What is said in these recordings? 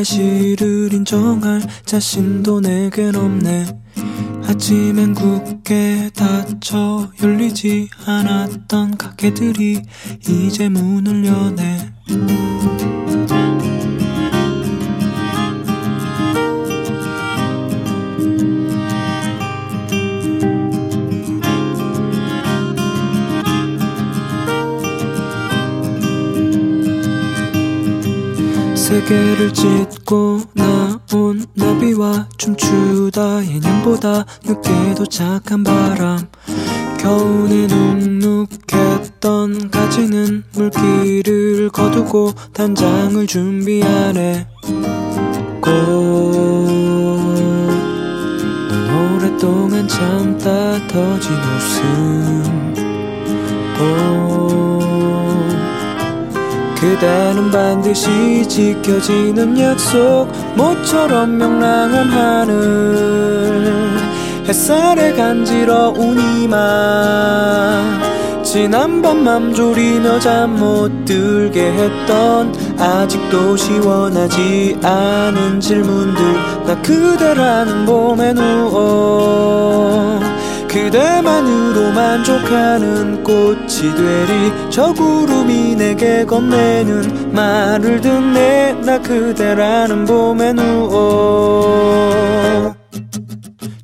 사실을 인정할 자신도 내겐 없네. 아침엔 굳게 닫혀 열리지 않았던 가게들이 이제 문을 여네 세계를 찢고 나온 나비와 춤추다. 예년보다 늦게 도착한 바람. 겨우내 눅눅했던 가지는 물기를 거두고 단장을 준비하네. 꽃넌 오랫동안 참다 터진 웃음. 꽃 그대는 반드시 지켜지는 약속 모처럼 명랑한 하늘. 햇살에 간지러운 이마 지난밤 맘 졸이며 잠 못 들게 했던 아직도 시원하지 않은 질문들. 나 그대라는 봄에 누워 그대만으로 만족하는 꽃이 되리. 저 구름이 내게 건네는 말을 듣네. 나 그대라는 봄에 누워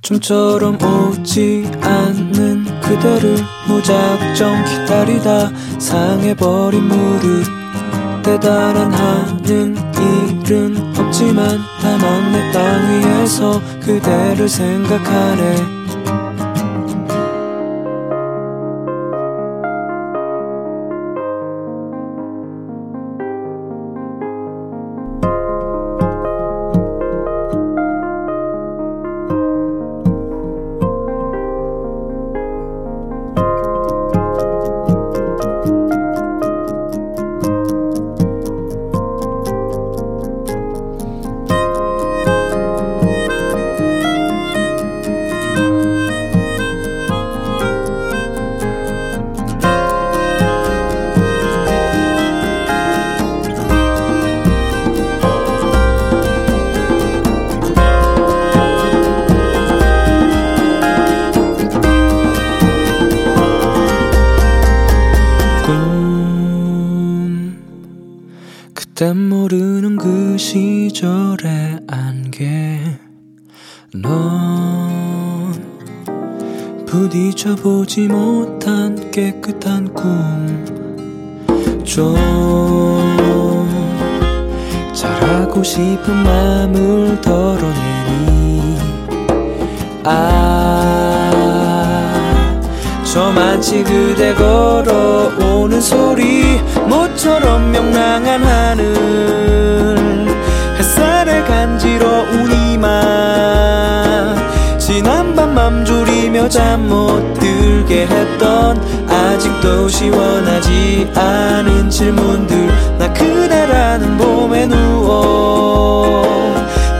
좀처럼 오지 않는 그대를 무작정 기다리다 상해버린 무릎 대단한 하는 일은 없지만 다만 내 땅 위에서 그대를 생각하네 저만치 그대 걸어오는 소리 모처럼 명랑한 하늘. 햇살에 간지러우니만 지난 밤 맘 졸이며 잠 못 들게 했던 아직도 시원하지 않은 질문들. 나 그대라는 봄에 누워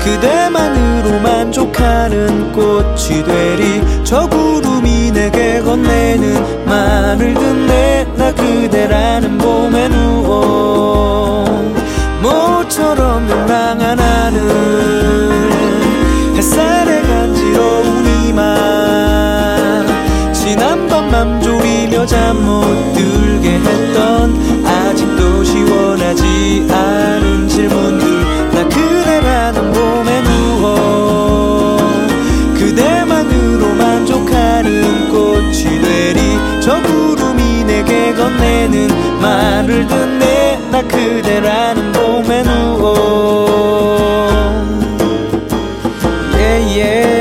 그대만으로 만족하는 꽃이 되리. 저 구름이 내게 건네는 말을 듣네 나 그대라는 봄에 누워 모처럼 명랑한 하늘 햇살에 간지러우니만 지난 밤 맘 졸이며 잠 못 들게 했던 아직도 시원하지 않은 질문들 말을 듣네 나 그대라는 봄에 누워 yeah, yeah.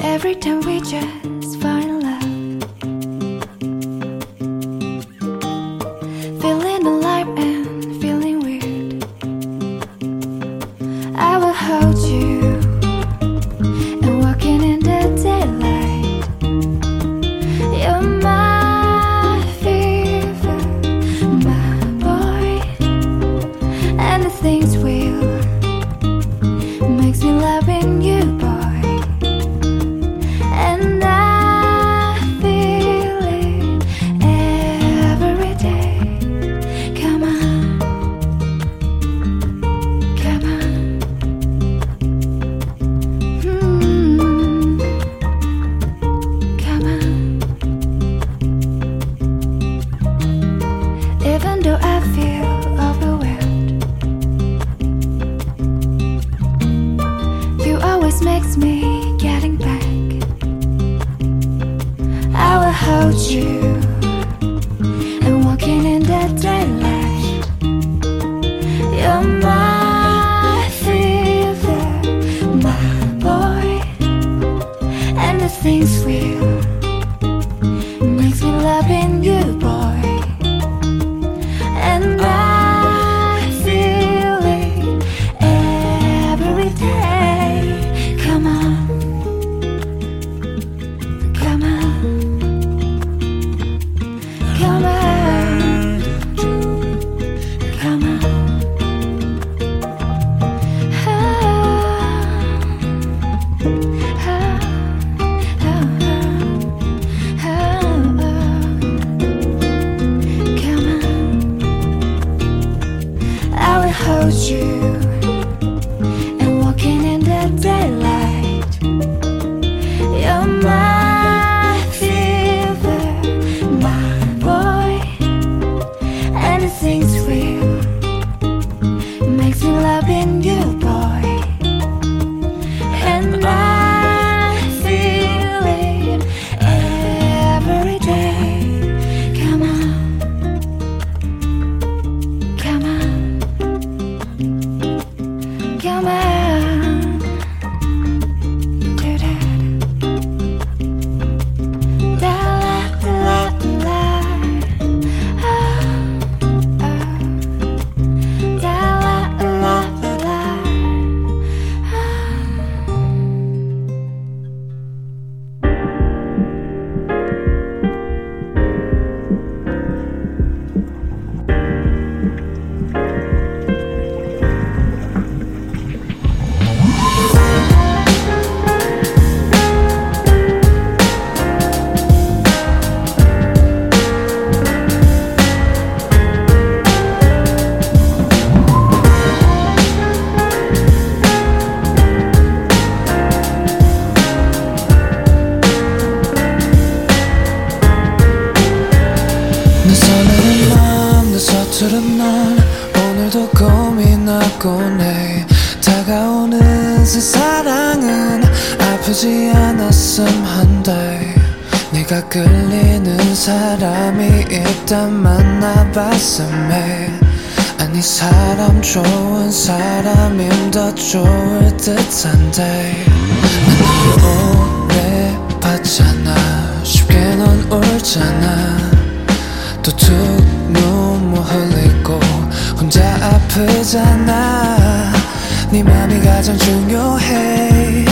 Every time we just 또툭 눈물 흘리고 혼자 아프잖아. 네 맘이 가장 중요해.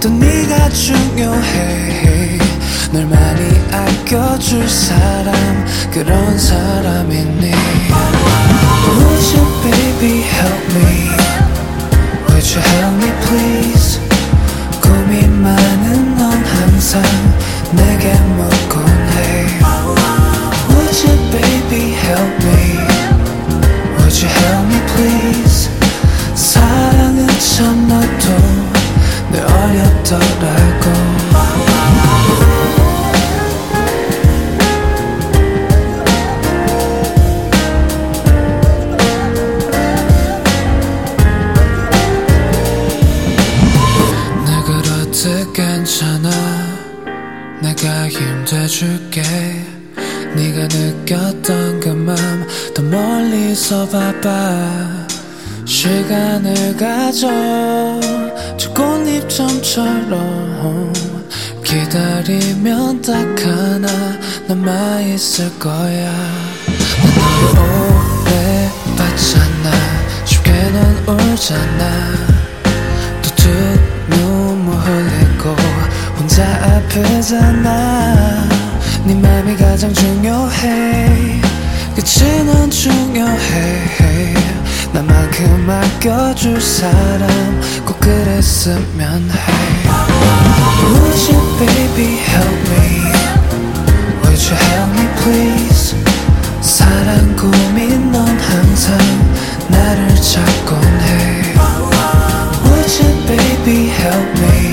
또 네가 중요해. 널 많이 아껴줄 사람 그런 사람이니. Would you baby help me? Would you help me please? 고민 많은 넌 항상 내게 해 Would you baby help me Would you help me please 사랑은 참 너도 늘 어렵더라고 봐봐. 시간을 가져. 저 꽃잎점처럼 기다리면 딱 하나 남아 있을 거야. 난 너를 오래 봤잖아. 쉽게 넌 울잖아. 또툭 눈물 흘리고 혼자 아프잖아. 네 맘이 가장 중요해 그치 넌 중요해 나만큼 아껴줄 사람 꼭 그랬으면 해 Would you baby help me Would you help me please 사랑 고민 넌 항상 나를 찾곤 해 Would you baby help me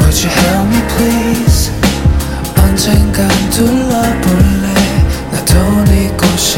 Would you help me please 언젠간 둘러볼래 나도 네곳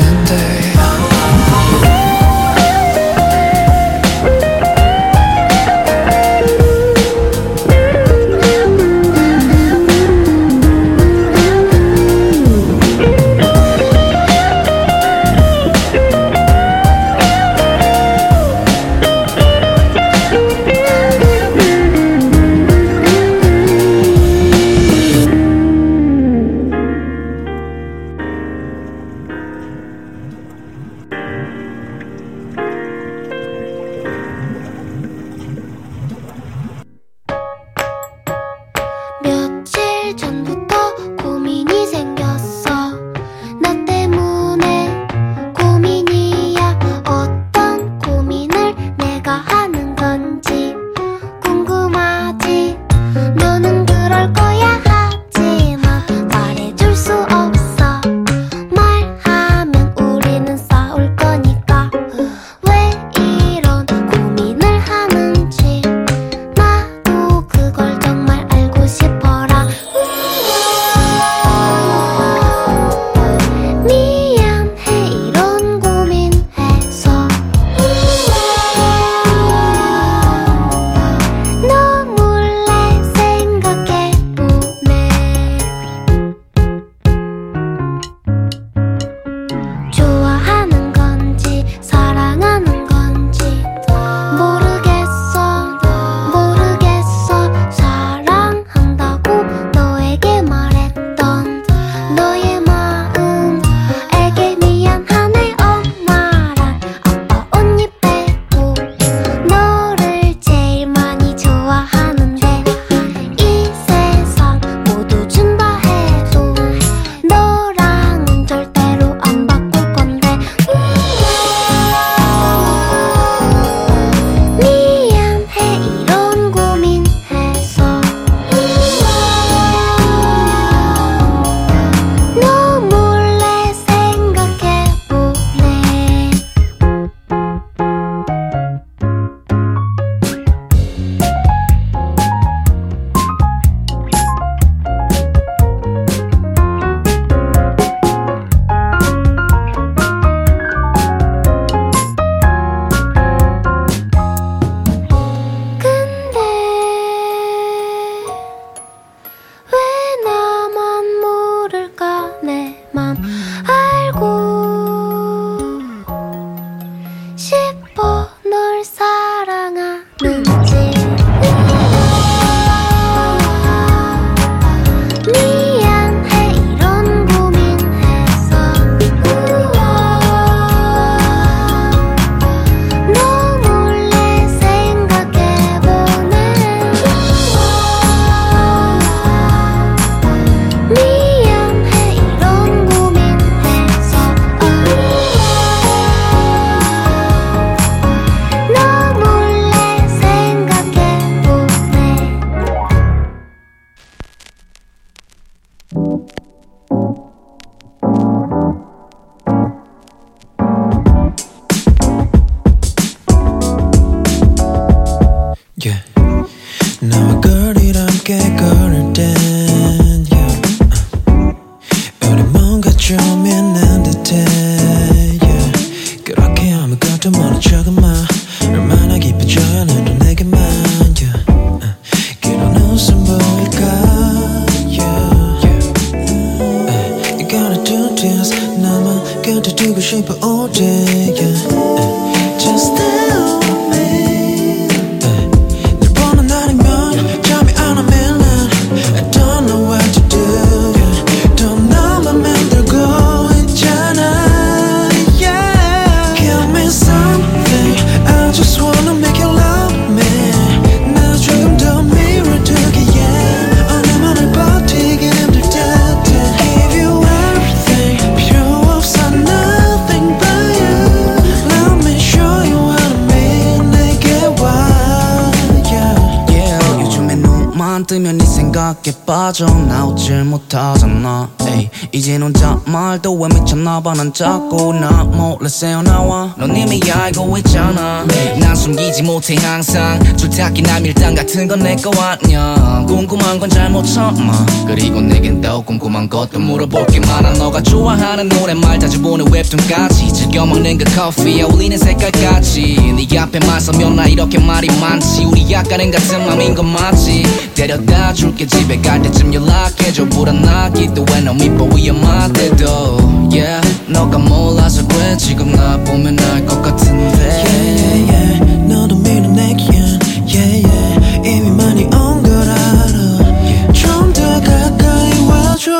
미쳤나 봐 난 자꾸 나 몰래 새어나와. 넌 이미 알고 있잖아. 난 숨기지 못해 항상. 줄타기 나 밀당 같은 건 내 거 아냐 궁금한 건 잘 못 참아. 그리고 내겐 더 궁금한 것도 물어볼 게 많아. 너가 좋아하는 노래 말 자주 보는 웹툰까지. 즐겨 먹는 그 커피에 어울리는 색깔까지. 네 앞에만 서면 나 이렇게 말이 많지. 우리 약간은 같은 맘인 건 맞지. 데려다 줄게. 집에 갈 때쯤 연락해줘. 불안하기도 해너 미뻐 위험하대도 yeah 너가 몰라서 그래 지금 나 보면 알 것 같은데 yeah, yeah. 너도 미는 내겐 yeah, yeah. 이미 많이 온 걸 알아 좀 더 가까이 와줘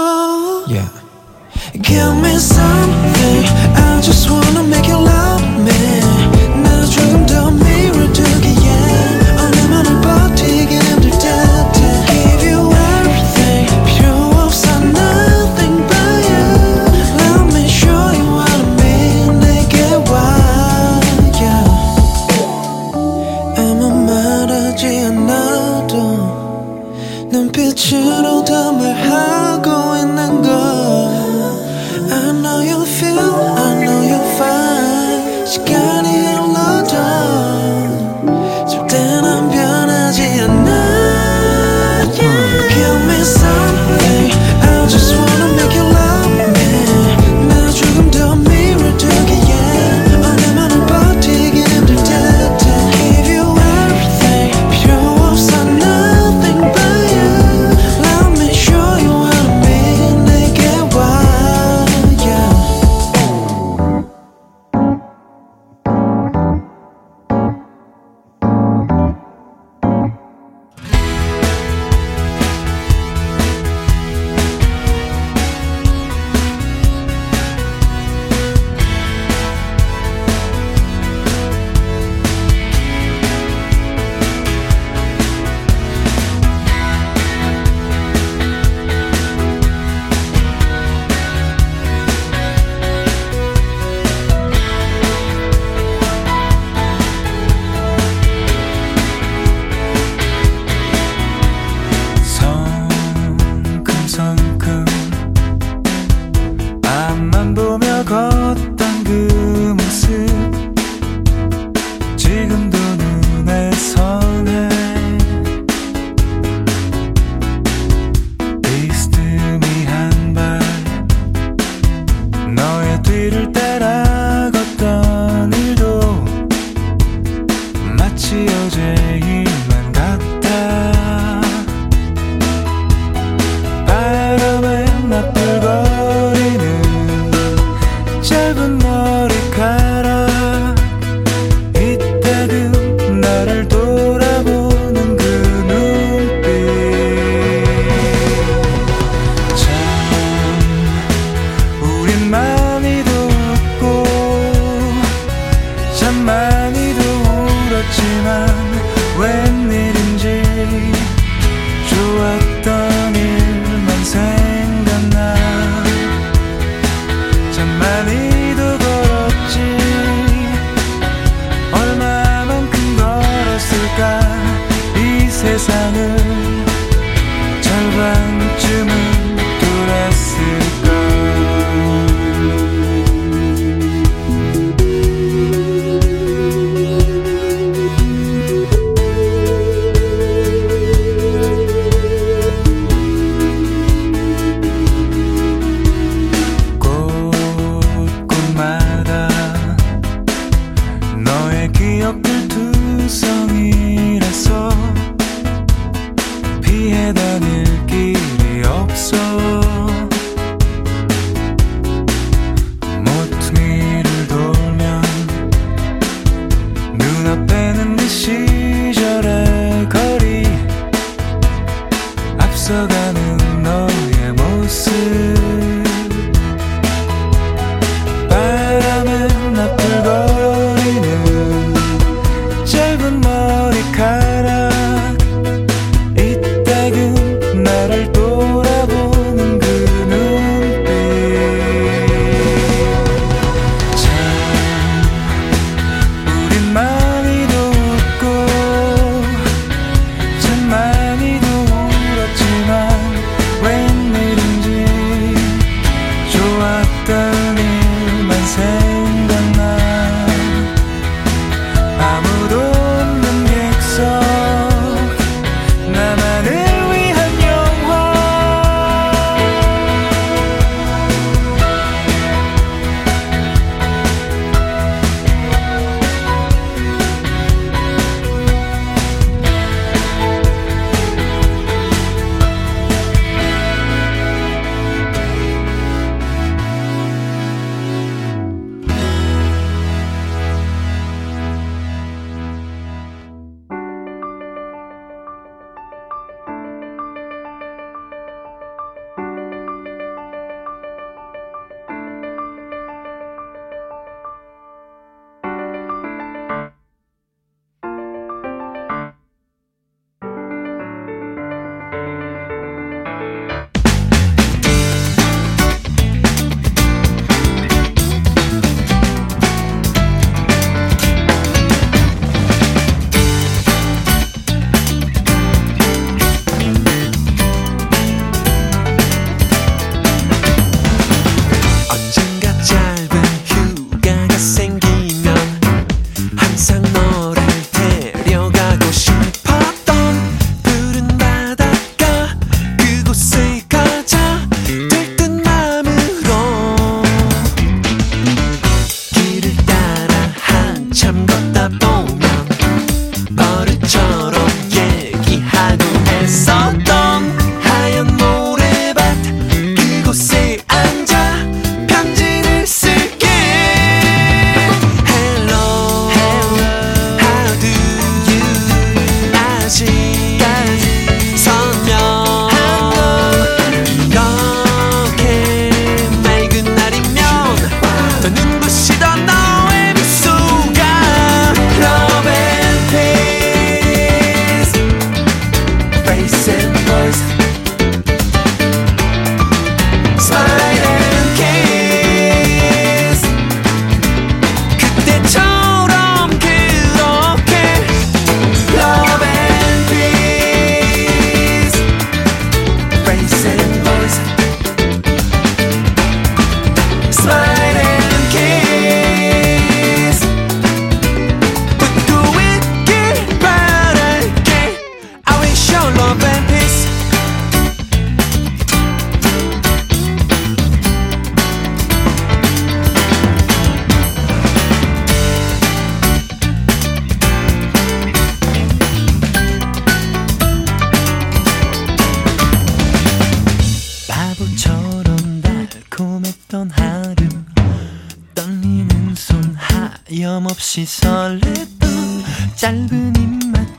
yeah. Give me something I just wanna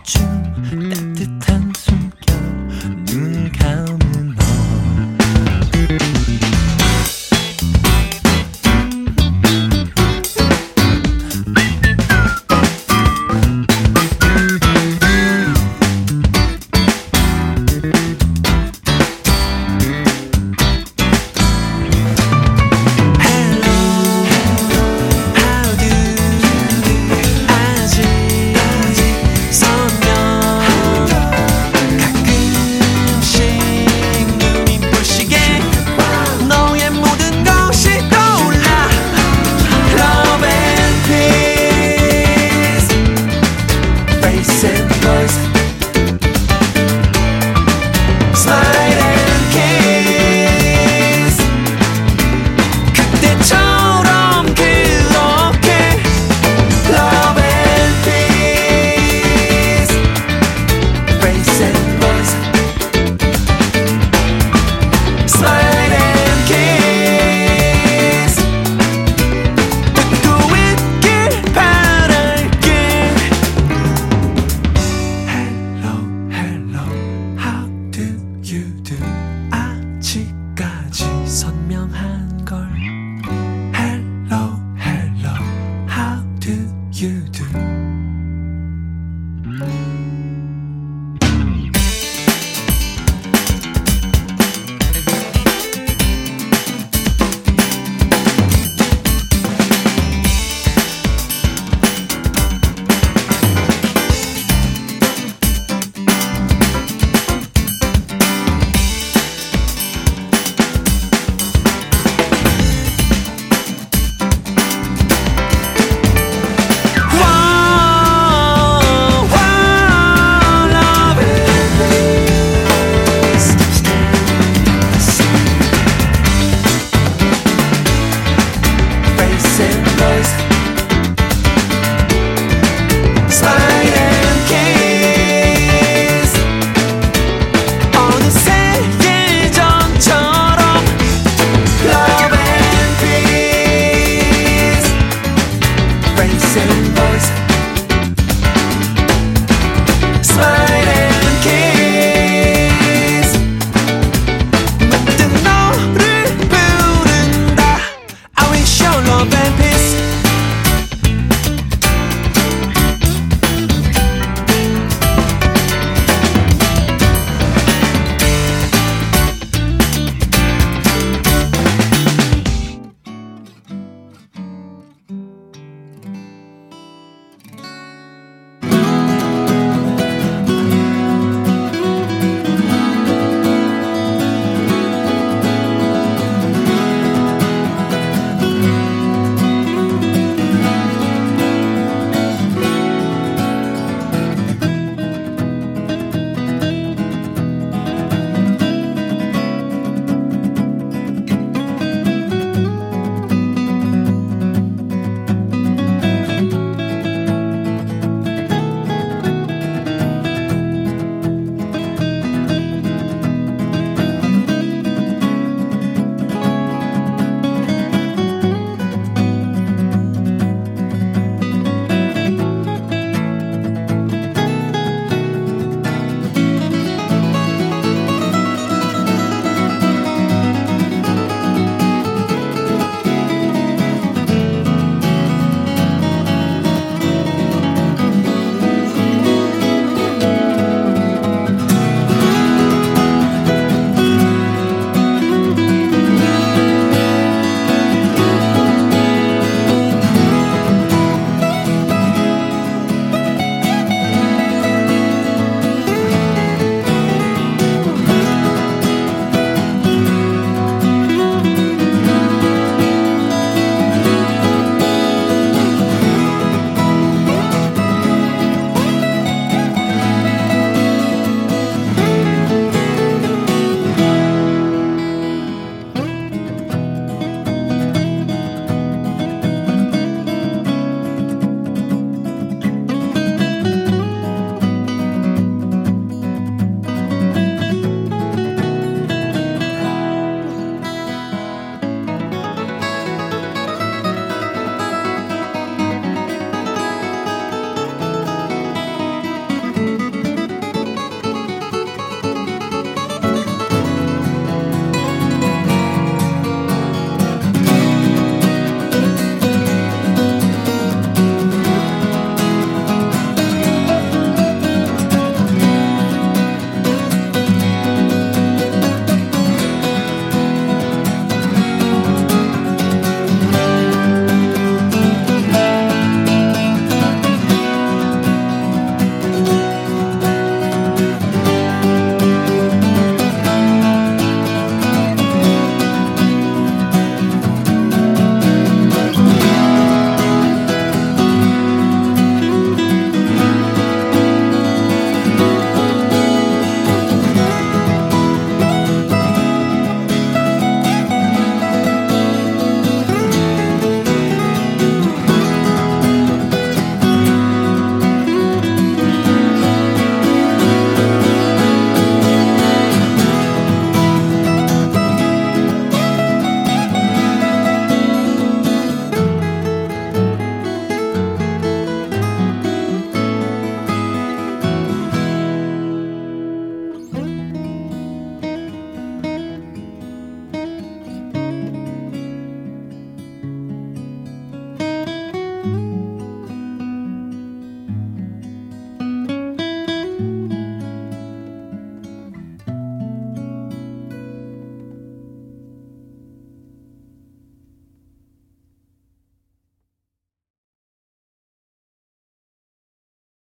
tomb. 아직까지 선명한 걸